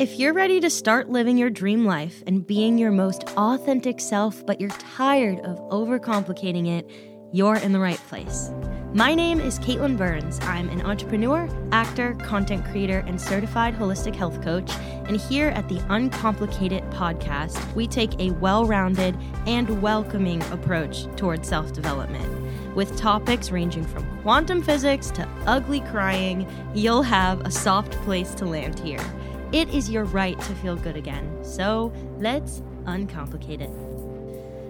If you're ready to start living your dream life and being your most authentic self, but you're tired of overcomplicating it, you're in the right place. My name is Caitlyn Burns. I'm an entrepreneur, actor, content creator, and certified holistic health coach. And here at the Uncomplicate It podcast, we take a well rounded and welcoming approach towards self development. With topics ranging from quantum physics to ugly crying, you'll have a soft place to land here. It is your right to feel good again. So let's uncomplicate it.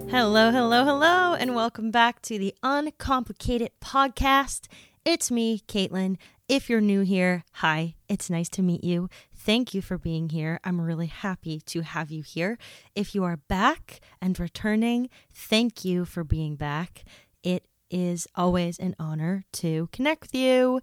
Hello, hello, hello, and welcome back to the Uncomplicate It Podcast. It's me, Caitlyn. If you're new here, hi, it's nice to meet you. Thank you for being here. I'm really happy to have you here. If you are back and returning, thank you for being back. It is always an honor to connect with you.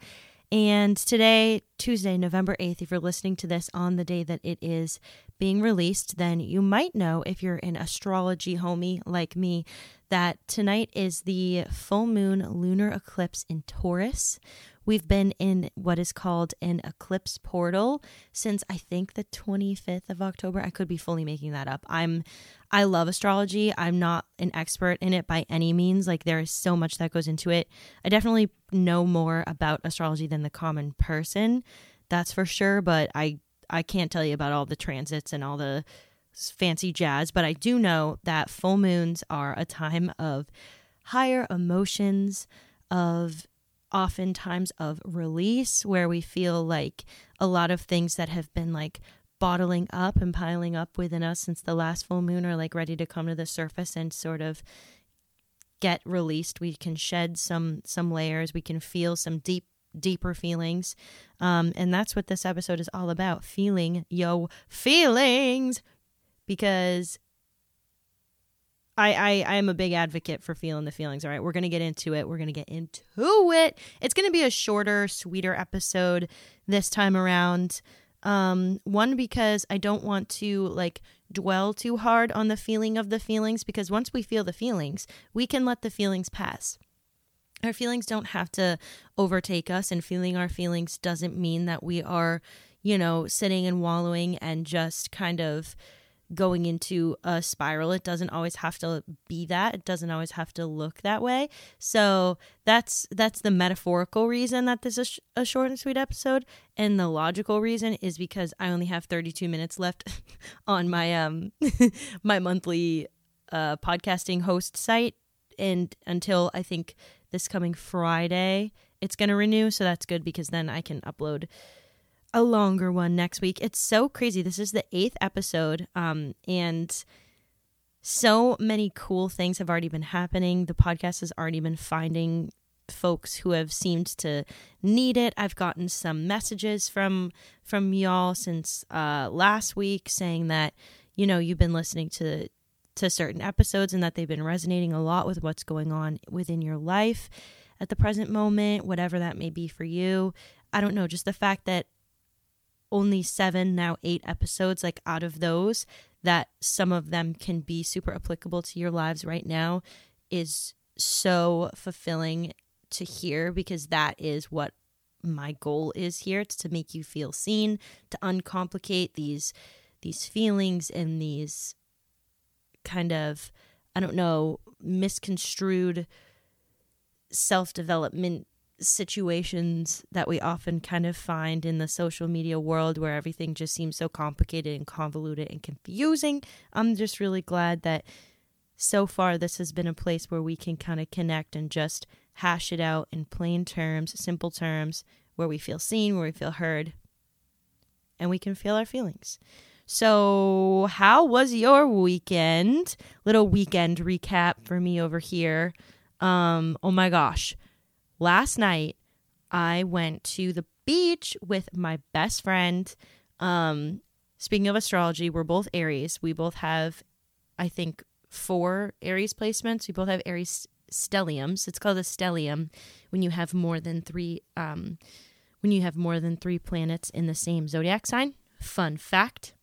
And today, Tuesday, November 8th, if you're listening to this on the day that it is being released, then you might know if you're an astrology homie like me that tonight is the full moon lunar eclipse in Taurus. We've been in what is called an eclipse portal since I think the 25th of October. I could be fully making that up. I'm I love astrology. I'm not an expert in it by any means. Like there is so much that goes into it. I definitely know more about astrology than the common person. That's for sure, but I I can't tell you about all the transits and all the fancy jazz, but I do know that full moons are a time of higher emotions, of oftentimes of release where we feel like a lot of things that have been like bottling up and piling up within us since the last full moon are like ready to come to the surface and sort of get released. We can shed some some layers. We can feel some deep deeper feelings. Um and that's what this episode is all about feeling yo feelings. Because I, I I am a big advocate for feeling the feelings. All right, we're gonna get into it. We're gonna get into it. It's gonna be a shorter, sweeter episode this time around. Um, one because I don't want to like dwell too hard on the feeling of the feelings because once we feel the feelings, we can let the feelings pass. Our feelings don't have to overtake us, and feeling our feelings doesn't mean that we are, you know, sitting and wallowing and just kind of going into a spiral. It doesn't always have to be that. It doesn't always have to look that way. So that's that's the metaphorical reason that this is a short and sweet episode, and the logical reason is because I only have 32 minutes left on my um my monthly uh podcasting host site and until I think this coming Friday it's going to renew, so that's good because then I can upload a longer one next week. It's so crazy. This is the eighth episode, um, and so many cool things have already been happening. The podcast has already been finding folks who have seemed to need it. I've gotten some messages from from y'all since uh, last week saying that you know you've been listening to to certain episodes and that they've been resonating a lot with what's going on within your life at the present moment, whatever that may be for you. I don't know, just the fact that only seven, now eight episodes, like out of those, that some of them can be super applicable to your lives right now is so fulfilling to hear because that is what my goal is here it's to make you feel seen to uncomplicate these these feelings and these kind of i don't know misconstrued self-development situations that we often kind of find in the social media world where everything just seems so complicated and convoluted and confusing. I'm just really glad that so far this has been a place where we can kind of connect and just hash it out in plain terms, simple terms, where we feel seen, where we feel heard, and we can feel our feelings. So, how was your weekend? Little weekend recap for me over here. Um, oh my gosh last night I went to the beach with my best friend. Um, speaking of astrology, we're both Aries. We both have, I think, four Aries placements. We both have Aries stelliums. It's called a stellium when you have more than three. Um, when you have more than three planets in the same zodiac sign. Fun fact.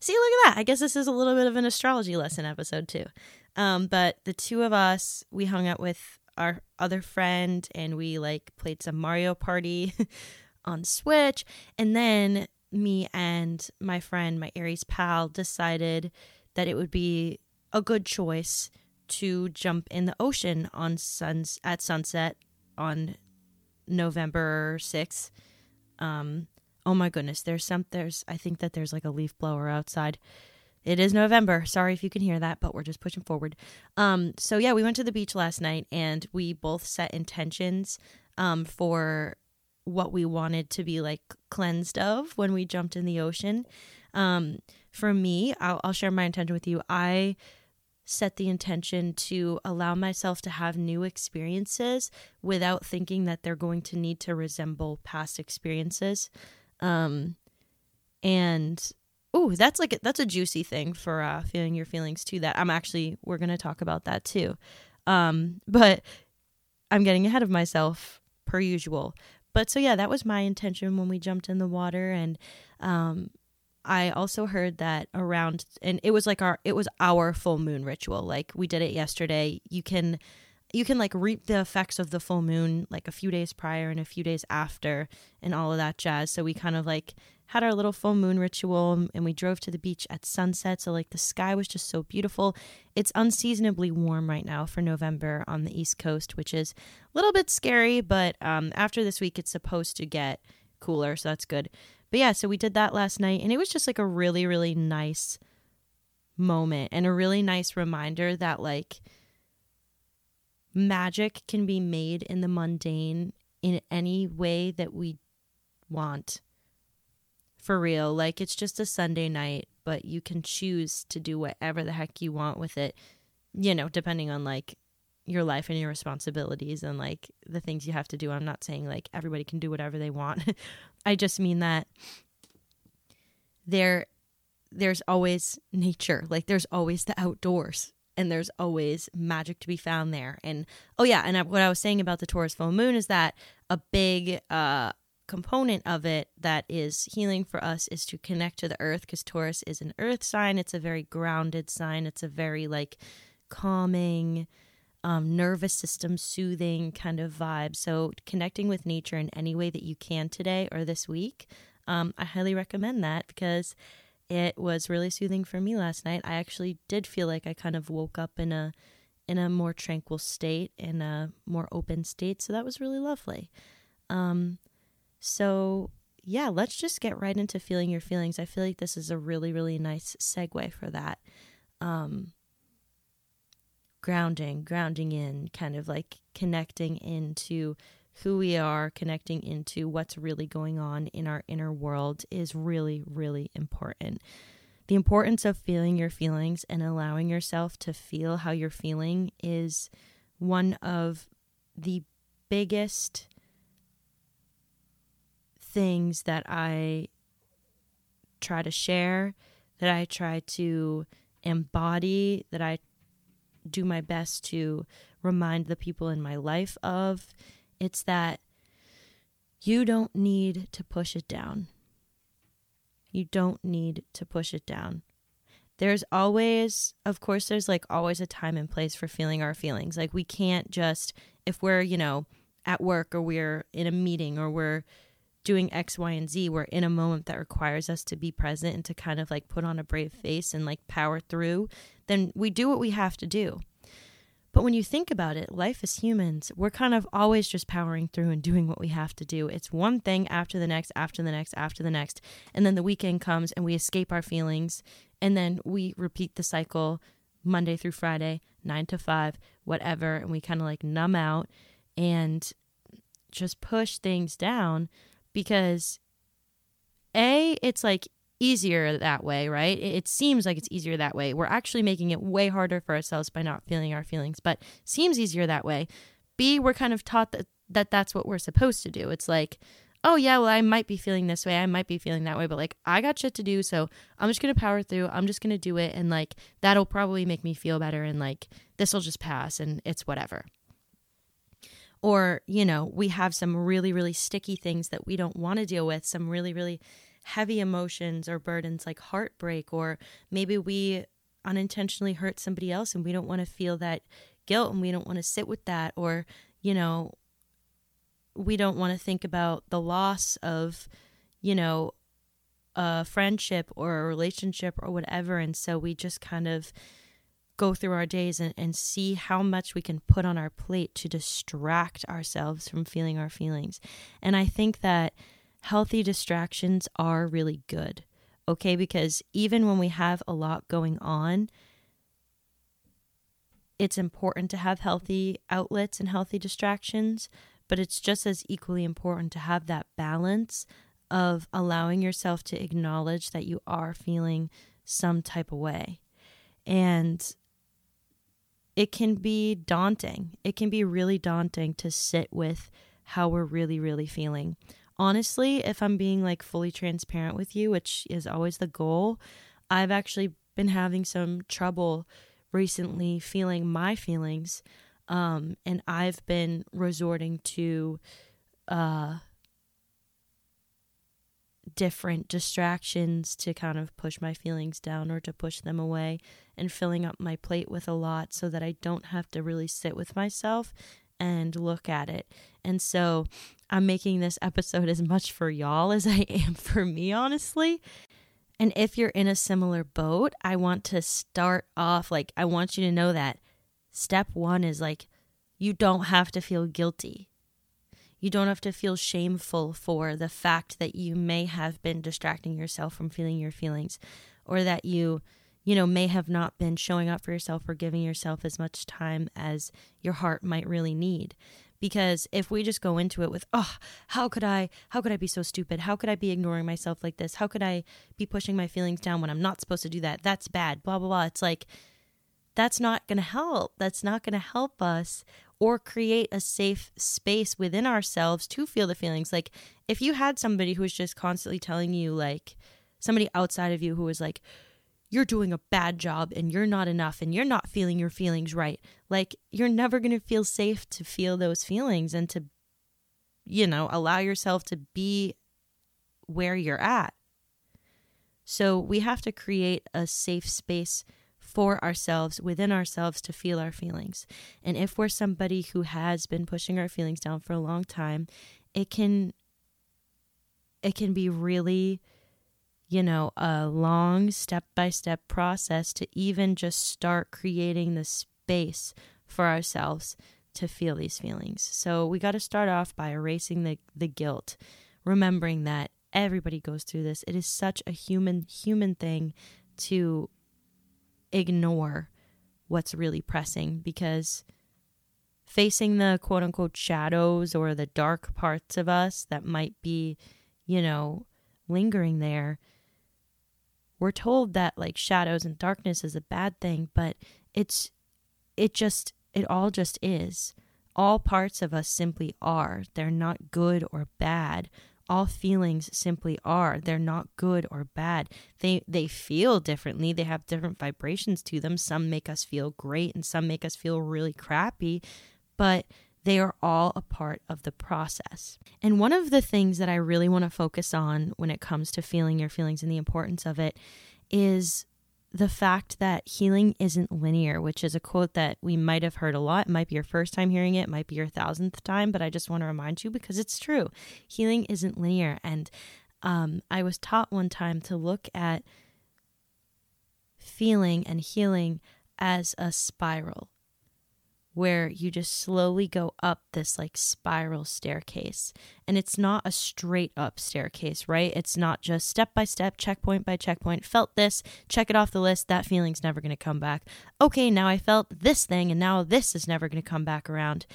See, look at that. I guess this is a little bit of an astrology lesson episode too. Um, but the two of us, we hung out with our other friend and we like played some Mario Party on Switch. And then me and my friend, my Aries pal, decided that it would be a good choice to jump in the ocean on suns at sunset on November 6th. Um, oh my goodness, there's some there's I think that there's like a leaf blower outside. It is November. Sorry if you can hear that, but we're just pushing forward. Um, so yeah, we went to the beach last night and we both set intentions um, for what we wanted to be like cleansed of when we jumped in the ocean. Um, for me, I'll, I'll share my intention with you. I set the intention to allow myself to have new experiences without thinking that they're going to need to resemble past experiences. Um, and oh, that's like a, that's a juicy thing for uh, feeling your feelings too. That I'm actually we're gonna talk about that too. Um, but I'm getting ahead of myself per usual. But so yeah, that was my intention when we jumped in the water, and um, I also heard that around, and it was like our it was our full moon ritual. Like we did it yesterday. You can you can like reap the effects of the full moon like a few days prior and a few days after and all of that jazz. So we kind of like had our little full moon ritual and we drove to the beach at sunset. So like the sky was just so beautiful. It's unseasonably warm right now for November on the East Coast, which is a little bit scary, but um, after this week it's supposed to get cooler, so that's good. But yeah, so we did that last night and it was just like a really really nice moment and a really nice reminder that like magic can be made in the mundane in any way that we want. For real. Like it's just a Sunday night, but you can choose to do whatever the heck you want with it, you know, depending on like your life and your responsibilities and like the things you have to do. I'm not saying like everybody can do whatever they want. I just mean that there there's always nature. Like there's always the outdoors and there's always magic to be found there. And oh yeah, and what I was saying about the Taurus full moon is that a big uh, component of it that is healing for us is to connect to the earth because Taurus is an earth sign. It's a very grounded sign. It's a very like calming, um, nervous system soothing kind of vibe. So connecting with nature in any way that you can today or this week, um, I highly recommend that because it was really soothing for me last night. I actually did feel like I kind of woke up in a in a more tranquil state, in a more open state, so that was really lovely. Um so yeah, let's just get right into feeling your feelings. I feel like this is a really really nice segue for that. Um grounding, grounding in, kind of like connecting into who we are, connecting into what's really going on in our inner world is really, really important. The importance of feeling your feelings and allowing yourself to feel how you're feeling is one of the biggest things that I try to share, that I try to embody, that I do my best to remind the people in my life of it's that you don't need to push it down. You don't need to push it down. There's always, of course, there's like always a time and place for feeling our feelings. Like we can't just, if we're, you know, at work or we're in a meeting or we're doing X, Y, and Z, we're in a moment that requires us to be present and to kind of like put on a brave face and like power through, then we do what we have to do. But when you think about it, life as humans, we're kind of always just powering through and doing what we have to do. It's one thing after the next, after the next, after the next. And then the weekend comes and we escape our feelings. And then we repeat the cycle Monday through Friday, nine to five, whatever. And we kind of like numb out and just push things down because A, it's like easier that way, right? It, seems like it's easier that way. We're actually making it way harder for ourselves by not feeling our feelings, but seems easier that way. B, we're kind of taught that, that that's what we're supposed to do. It's like, oh yeah, well I might be feeling this way, I might be feeling that way, but like I got shit to do, so I'm just gonna power through. I'm just gonna do it, and like that'll probably make me feel better, and like this will just pass, and it's whatever. Or you know, we have some really really sticky things that we don't want to deal with, some really really heavy emotions or burdens like heartbreak, or maybe we unintentionally hurt somebody else and we don't want to feel that guilt and we don't want to sit with that, or, you know, we don't want to think about the loss of, you know, a friendship or a relationship or whatever. And so we just kind of go through our days and, and see how much we can put on our plate to distract ourselves from feeling our feelings. And I think that healthy distractions are really good, okay? Because even when we have a lot going on, it's important to have healthy outlets and healthy distractions, but it's just as equally important to have that balance of allowing yourself to acknowledge that you are feeling some type of way. And it can be daunting. It can be really daunting to sit with how we're really, really feeling. Honestly, if I'm being like fully transparent with you, which is always the goal, I've actually been having some trouble recently feeling my feelings. Um, and I've been resorting to uh, different distractions to kind of push my feelings down or to push them away and filling up my plate with a lot so that I don't have to really sit with myself and look at it. And so I'm making this episode as much for y'all as I am for me, honestly. And if you're in a similar boat, I want to start off like, I want you to know that step one is like, you don't have to feel guilty. You don't have to feel shameful for the fact that you may have been distracting yourself from feeling your feelings or that you, you know, may have not been showing up for yourself or giving yourself as much time as your heart might really need. Because if we just go into it with oh how could i how could i be so stupid? How could i be ignoring myself like this? How could i be pushing my feelings down when i'm not supposed to do that? That's bad blah blah blah. It's like that's not going to help. That's not going to help us or create a safe space within ourselves to feel the feelings like if you had somebody who was just constantly telling you like somebody outside of you who was like you're doing a bad job and you're not enough and you're not feeling your feelings right. Like, you're never going to feel safe to feel those feelings and to, you know, allow yourself to be where you're at. So, we have to create a safe space for ourselves, within ourselves, to feel our feelings. And if we're somebody who has been pushing our feelings down for a long time, it can it can be really you know, a long step by step process to even just start creating the space for ourselves to feel these feelings. So we got to start off by erasing the, the guilt, remembering that everybody goes through this. It is such a human human thing to ignore what's really pressing because facing the quote unquote shadows or the dark parts of us that might be, you know, lingering there we're told that like shadows and darkness is a bad thing, but it's it just it all just is. All parts of us simply are. They're not good or bad. All feelings simply are. They're not good or bad. They they feel differently. They have different vibrations to them. Some make us feel great and some make us feel really crappy, but they are all a part of the process. And one of the things that I really want to focus on when it comes to feeling your feelings and the importance of it is the fact that healing isn't linear, which is a quote that we might have heard a lot. It might be your first time hearing it, might be your thousandth time, but I just want to remind you because it's true. Healing isn't linear. And um, I was taught one time to look at feeling and healing as a spiral where you just slowly go up this like spiral staircase. And it's not a straight up staircase, right? It's not just step by step, checkpoint by checkpoint. Felt this, check it off the list. That feeling's never going to come back. Okay, now I felt this thing, and now this is never going to come back around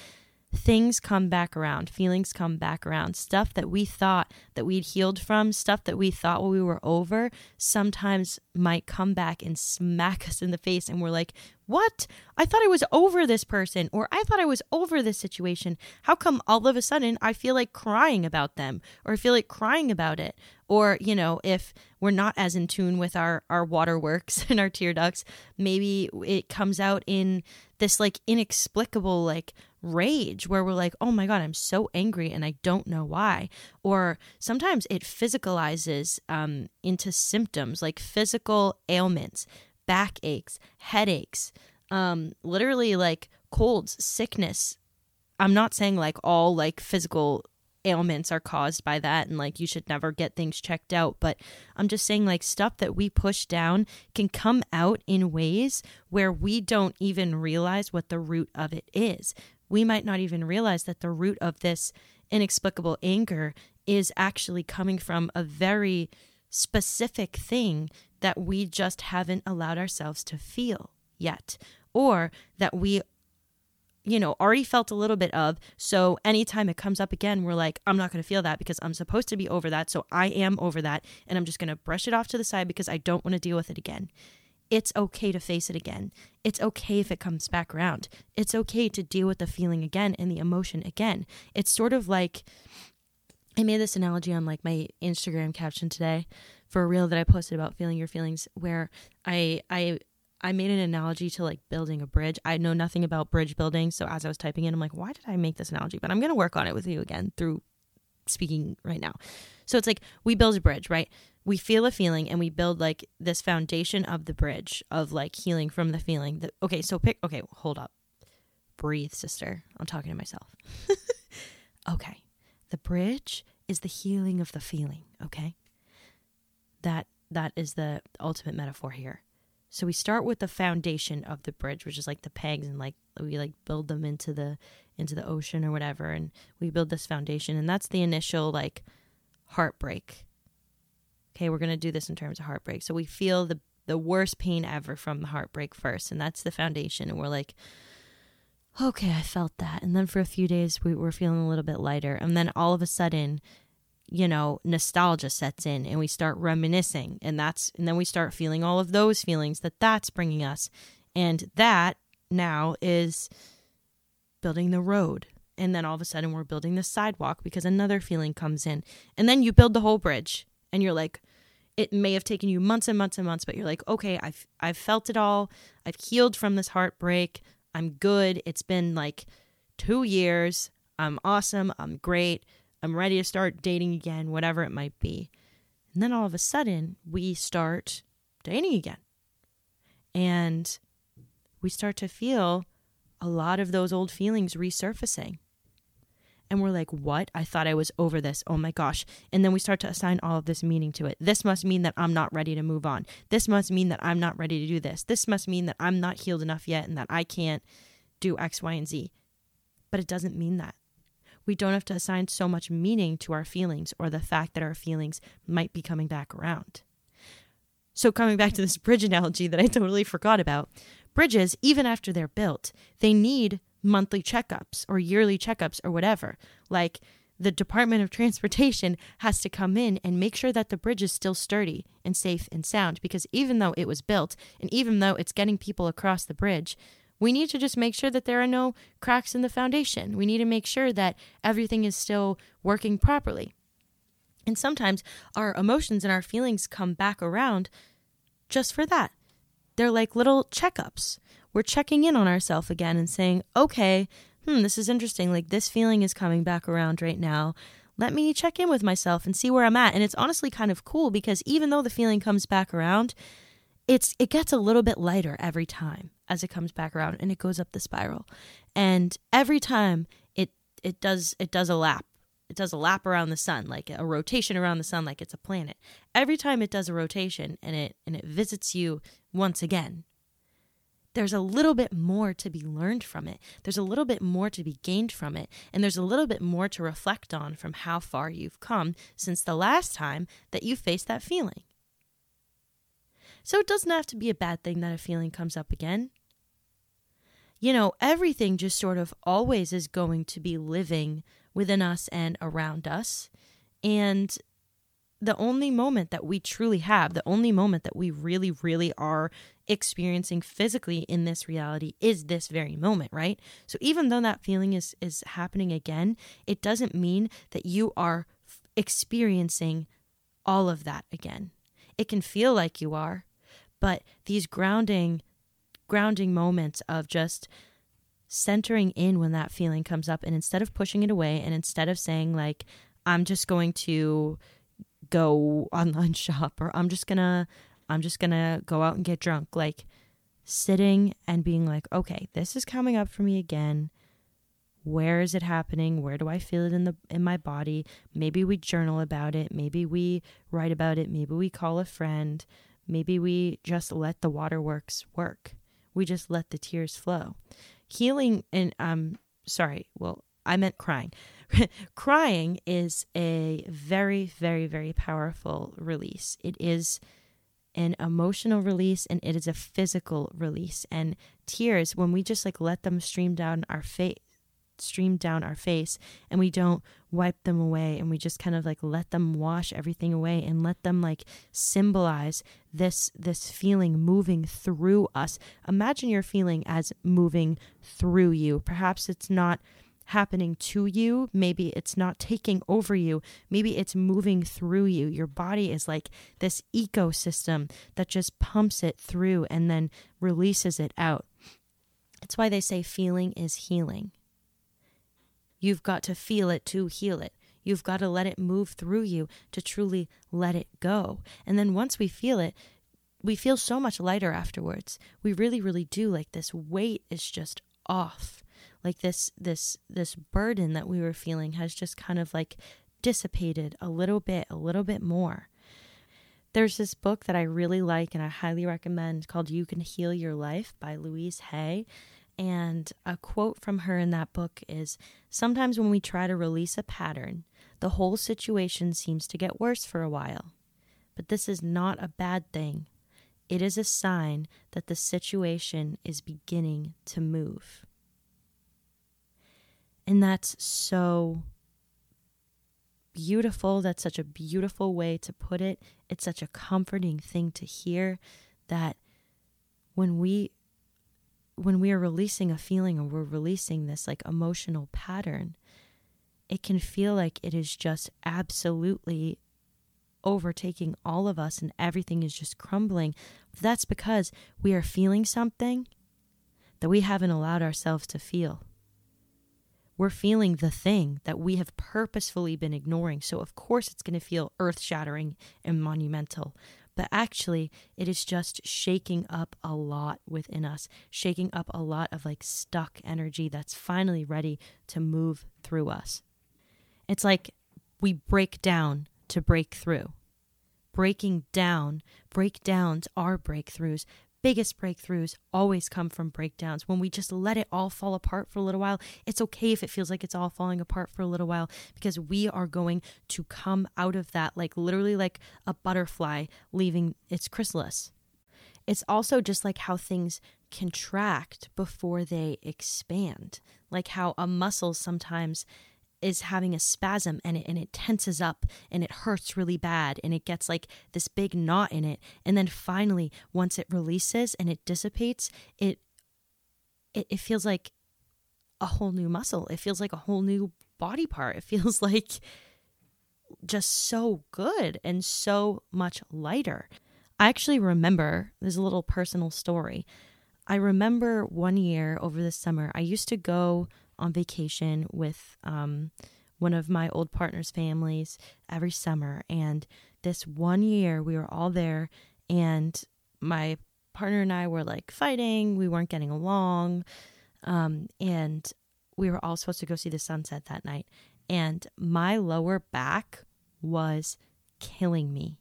things come back around, feelings come back around. Stuff that we thought that we'd healed from, stuff that we thought we were over, sometimes might come back and smack us in the face. And we're like, what? I thought I was over this person, or I thought I was over this situation. How come all of a sudden I feel like crying about them, or I feel like crying about it? Or, you know, if we're not as in tune with our, our waterworks and our tear ducts, maybe it comes out in this like inexplicable, like rage where we're like, oh my God, I'm so angry and I don't know why. Or sometimes it physicalizes um, into symptoms like physical ailments, backaches, headaches, um, literally like colds, sickness. I'm not saying like all like physical ailments are caused by that and like you should never get things checked out. But i'm just saying like stuff that we push down can come out in ways where we don't even realize what the root of it is. We might not even realize that the root of this inexplicable anger is actually coming from a very specific thing that we just haven't allowed ourselves to feel yet or that we you know, already felt a little bit of. So anytime it comes up again, we're like, I'm not going to feel that because I'm supposed to be over that. So I am over that. And I'm just going to brush it off to the side because I don't want to deal with it again. It's okay to face it again. It's okay if it comes back around. It's okay to deal with the feeling again and the emotion again. It's sort of like I made this analogy on like my Instagram caption today for a reel that I posted about feeling your feelings where I I I made an analogy to like building a bridge. I know nothing about bridge building. So as I was typing in, I'm like, why did I make this analogy? But I'm going to work on it with you again through speaking right now. So it's like we build a bridge, right? We feel a feeling and we build like this foundation of the bridge of like healing from the feeling. That, okay, so pick, okay, hold up. Breathe, sister. I'm talking to myself. okay. The bridge is the healing of the feeling, okay? That that is the ultimate metaphor here. So we start with the foundation of the bridge, which is like the pegs and like we like build them into the into the ocean or whatever and we build this foundation and that's the initial like heartbreak. Okay, we're going to do this in terms of heartbreak. So we feel the the worst pain ever from the heartbreak first and that's the foundation and we're like okay, I felt that. And then for a few days we were feeling a little bit lighter and then all of a sudden you know, nostalgia sets in and we start reminiscing and that's and then we start feeling all of those feelings that that's bringing us. And that now is building the road. And then all of a sudden we're building the sidewalk because another feeling comes in. And then you build the whole bridge and you're like it may have taken you months and months and months, but you're like, "Okay, I've I've felt it all. I've healed from this heartbreak. I'm good. It's been like 2 years. I'm awesome. I'm great I'm ready to start dating again, whatever it might be. And then all of a sudden, we start dating again. And we start to feel a lot of those old feelings resurfacing. And we're like, what? I thought I was over this. Oh my gosh. And then we start to assign all of this meaning to it. This must mean that I'm not ready to move on. This must mean that I'm not ready to do this. This must mean that I'm not healed enough yet and that I can't do X, Y, and Z. But it doesn't mean that we don't have to assign so much meaning to our feelings or the fact that our feelings might be coming back around. So, coming back to this bridge analogy that I totally forgot about, bridges, even after they're built, they need monthly checkups or yearly checkups or whatever. Like, the Department of Transportation has to come in and make sure that the bridge is still sturdy and safe and sound because even though it was built and even though it's getting people across the bridge, we need to just make sure that there are no cracks in the foundation. We need to make sure that everything is still working properly. And sometimes our emotions and our feelings come back around just for that. They're like little checkups. We're checking in on ourselves again and saying, okay, hmm, this is interesting. Like this feeling is coming back around right now. Let me check in with myself and see where I'm at. And it's honestly kind of cool because even though the feeling comes back around, it's it gets a little bit lighter every time as it comes back around and it goes up the spiral. And every time it it does it does a lap. It does a lap around the sun, like a rotation around the sun like it's a planet. Every time it does a rotation and it and it visits you once again, there's a little bit more to be learned from it. There's a little bit more to be gained from it. And there's a little bit more to reflect on from how far you've come since the last time that you faced that feeling. So it doesn't have to be a bad thing that a feeling comes up again. You know, everything just sort of always is going to be living within us and around us. And the only moment that we truly have, the only moment that we really, really are experiencing physically in this reality is this very moment, right? So even though that feeling is is happening again, it doesn't mean that you are f- experiencing all of that again. It can feel like you are, but these grounding grounding moments of just centering in when that feeling comes up and instead of pushing it away and instead of saying like i'm just going to go online shop or i'm just gonna i'm just gonna go out and get drunk like sitting and being like okay this is coming up for me again. Where is it happening? Where do i feel it in the in my body? Maybe we journal about it. Maybe we write about it. Maybe we call a friend maybe we just let the waterworks work. We just let the tears flow. Healing and um sorry well i meant crying. Crying is a very very very powerful release. It is an emotional release and it is a physical release. And tears when we just like let them stream down our face stream down our face and we don't wipe them away and we just kind of like let them wash everything away and let them like symbolize this this feeling moving through us. Imagine your feeling as moving through you. Perhaps it's not happening to you. Maybe it's not taking over you. Maybe it's moving through you. Your body is like this ecosystem that just pumps it through and then releases it out. It's why they say feeling is healing You've got to feel it to heal it. You've got to let it move through you to truly let it go. And then once we feel it, we feel so much lighter afterwards. We really, really do. Like this weight is just off. Like this, this, this burden that we were feeling has just kind of like dissipated a little bit, a little bit more. There's this book that I really like and I highly recommend called You Can Heal Your Life by Louise Hay. And a quote from her in that book is Sometimes when we try to release a pattern, the whole situation seems to get worse for a while. But this is not a bad thing. It is a sign that the situation is beginning to move. And that's so beautiful. That's such a beautiful way to put it. It's such a comforting thing to hear that when we when we are releasing a feeling or we're releasing this like emotional pattern, it can feel like it is just absolutely overtaking all of us and everything is just crumbling. That's because we are feeling something that we haven't allowed ourselves to feel. We're feeling the thing that we have purposefully been ignoring. So, of course, it's going to feel earth shattering and monumental but actually it is just shaking up a lot within us, shaking up a lot of like stuck energy that's finally ready to move through us. It's like we break down to break through. Breaking down, breakdowns are breakthroughs biggest breakthroughs always come from breakdowns. When we just let it all fall apart for a little while, it's okay if it feels like it's all falling apart for a little while because we are going to come out of that like literally like a butterfly leaving its chrysalis. It's also just like how things contract before they expand, like how a muscle sometimes is having a spasm and it and it tenses up and it hurts really bad and it gets like this big knot in it. And then finally once it releases and it dissipates it it, it feels like a whole new muscle. It feels like a whole new body part. It feels like just so good and so much lighter. I actually remember there's a little personal story. I remember one year over the summer i used to go on vacation with um, one of my old partner's families every summer. And this one year, we were all there, and my partner and I were like fighting. We weren't getting along. Um, and we were all supposed to go see the sunset that night. And my lower back was killing me,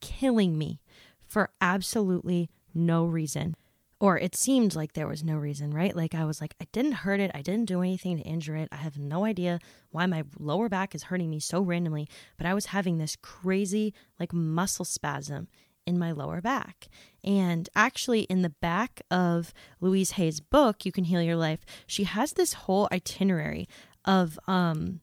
killing me for absolutely no reason or it seemed like there was no reason, right? Like I was like, I didn't hurt it. I didn't do anything to injure it. I have no idea why my lower back is hurting me so randomly, but I was having this crazy like muscle spasm in my lower back. And actually, in the back of Louise Hay's book, You Can Heal Your Life, she has this whole itinerary of um,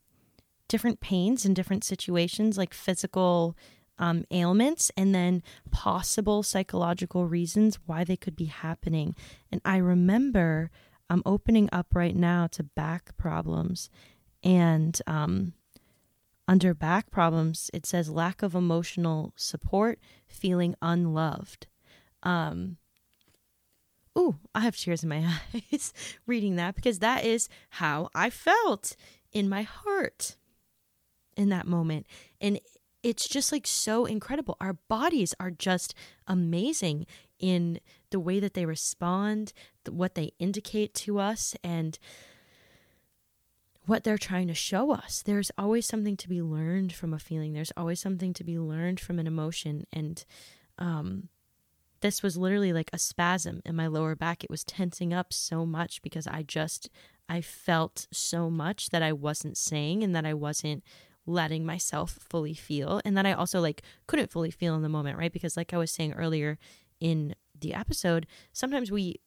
different pains and different situations, like physical um, ailments and then possible psychological reasons why they could be happening. And I remember I'm opening up right now to back problems. And um, under back problems, it says lack of emotional support, feeling unloved. Um, ooh, I have tears in my eyes reading that because that is how I felt in my heart in that moment. And it's just like so incredible. Our bodies are just amazing in the way that they respond, what they indicate to us. And what they're trying to show us. There's always something to be learned from a feeling. There's always something to be learned from an emotion. And um, this was literally like a spasm in my lower back. It was tensing up so much because I just, I felt so much that I wasn't saying and that I wasn't letting myself fully feel. And that I also like couldn't fully feel in the moment, right? Because like I was saying earlier in the episode, sometimes we,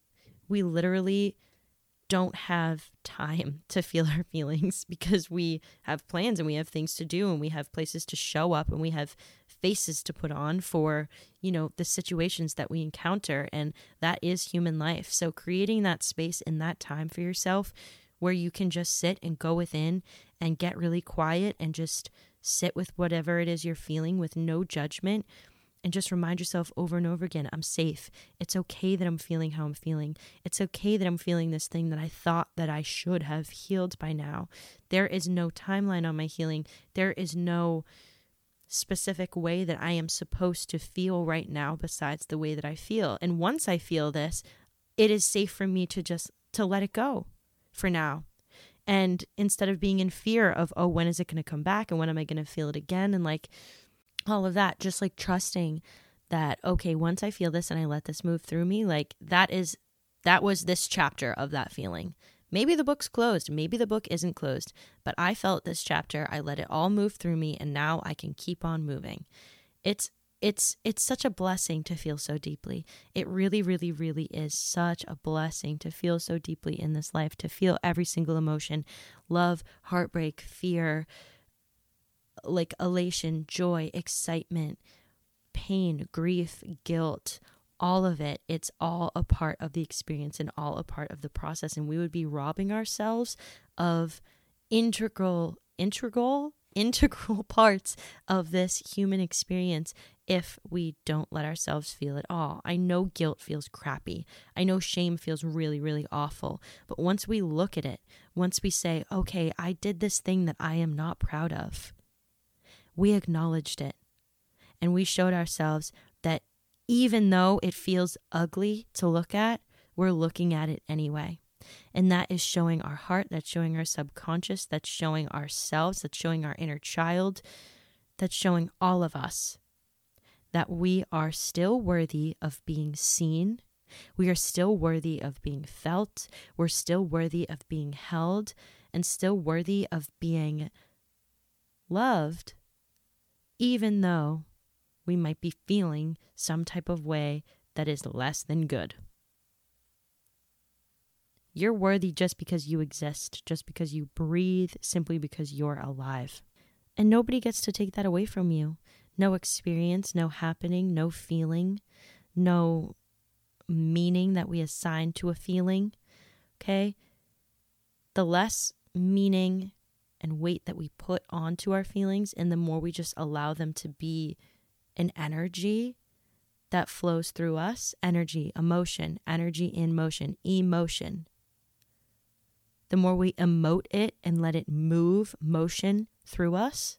we literally don't have time to feel our feelings because we have plans and we have things to do and we have places to show up and we have faces to put on for, you know, the situations that we encounter and that is human life. So creating that space in that time for yourself where you can just sit and go within and get really quiet and just sit with whatever it is you're feeling with no judgment and just remind yourself over and over again I'm safe. It's okay that I'm feeling how I'm feeling. It's okay that I'm feeling this thing that I thought that I should have healed by now. There is no timeline on my healing. There is no specific way that I am supposed to feel right now besides the way that I feel. And once I feel this, it is safe for me to just to let it go for now. And instead of being in fear of, oh, when is it going to come back and when am I going to feel it again? And like, all of that, just like trusting that, okay, once I feel this and I let this move through me, like that is, that was this chapter of that feeling. Maybe the book's closed, maybe the book isn't closed, but I felt this chapter, I let it all move through me, and now I can keep on moving. It's it's it's such a blessing to feel so deeply. It really really really is such a blessing to feel so deeply in this life, to feel every single emotion, love, heartbreak, fear, like elation, joy, excitement, pain, grief, guilt, all of it. It's all a part of the experience and all a part of the process. And we would be robbing ourselves of integral, integral, integral parts of this human experience if we don't let ourselves feel it all. I know guilt feels crappy. I know shame feels really, really awful. But once we look at it, once we say, okay, I did this thing that I am not proud of, we acknowledged it. And we showed ourselves that even though it feels ugly to look at, we're looking at it anyway. And that is showing our heart, that's showing our subconscious, that's showing ourselves, that's showing our inner child, that's showing all of us that we are still worthy of being seen. We are still worthy of being felt. We're still worthy of being held and still worthy of being loved even though we might be feeling some type of way that is less than good. You're worthy just because you exist, just because you breathe, simply because you're alive. And nobody gets to take that away from you. No experience, no happening, no feeling, no meaning that we assign to a feeling. Okay? The less meaning and weight that we put onto our feelings, and the more we just allow them to be an energy that flows through us energy, emotion, energy in motion, emotion. The more we emote it and let it move motion through us,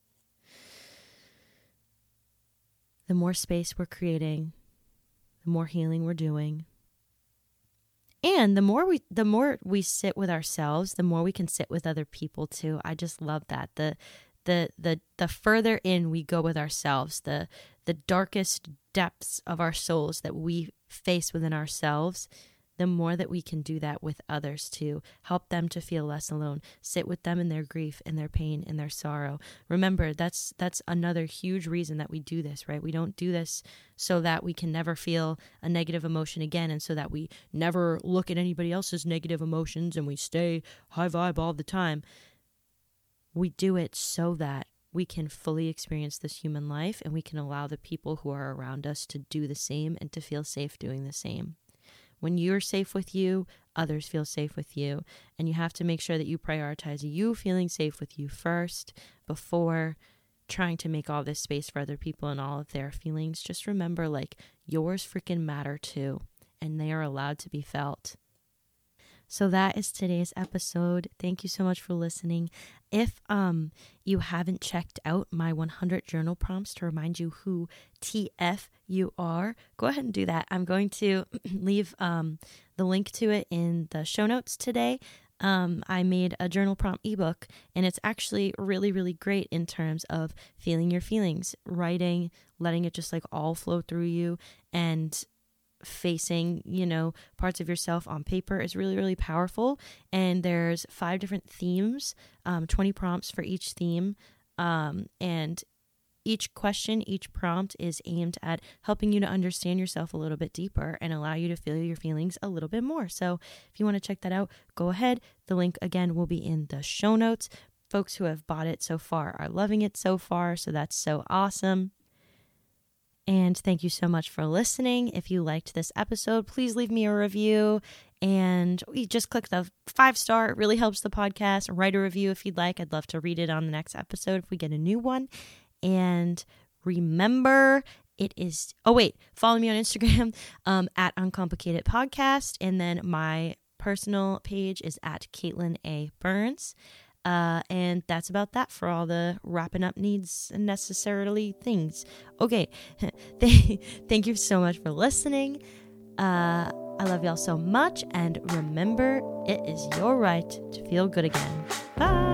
the more space we're creating, the more healing we're doing, and the more we the more we sit with ourselves the more we can sit with other people too. I just love that. The the the the further in we go with ourselves the the darkest depths of our souls that we face within ourselves the more that we can do that with others to help them to feel less alone sit with them in their grief and their pain and their sorrow. Remember that's that's another huge reason that we do this right? We don't do this so that we can never feel a negative emotion again and so that we never look at anybody else's negative emotions and we stay high vibe all the time. We do it so that we can fully experience this human life and we can allow the people who are around us to do the same and to feel safe doing the same. When you're safe with you, others feel safe with you. And you have to make sure that you prioritize you feeling safe with you first before trying to make all this space for other people and all of their feelings. Just remember, like, yours freaking matter too, and they are allowed to be felt. So that is today's episode. Thank you so much for listening. If um you haven't checked out my 100 journal prompts to remind you who TF you are, go ahead and do that. I'm going to leave um the link to it in the show notes today. um, I made a journal prompt ebook, and it's actually really, really great in terms of feeling your feelings, writing, letting it just like all flow through you, and facing, you know, parts of yourself on paper is really, really powerful. And there's five different themes, um, 20 prompts for each theme. Um, and each question, each prompt is aimed at helping you to understand yourself a little bit deeper and allow you to feel your feelings a little bit more. So, if you want to check that out, go ahead. The link again will be in the show notes. Folks who have bought it so far are loving it so far, so that's so awesome. And thank you so much for listening. If you liked this episode, please leave me a review and just click the five star. It really helps the podcast. Write a review if you'd like. I'd love to read it on the next episode if we get a new one. And remember, it is, oh, wait, follow me on Instagram um, at Uncomplicate It Podcast. And then my personal page is at Caitlyn A. Burns. Uh, and that's about that for all the wrapping up needs and necessarily things. Okay, thank you so much for listening. Uh, I love y'all so much, and remember, it is your right to feel good again. Bye.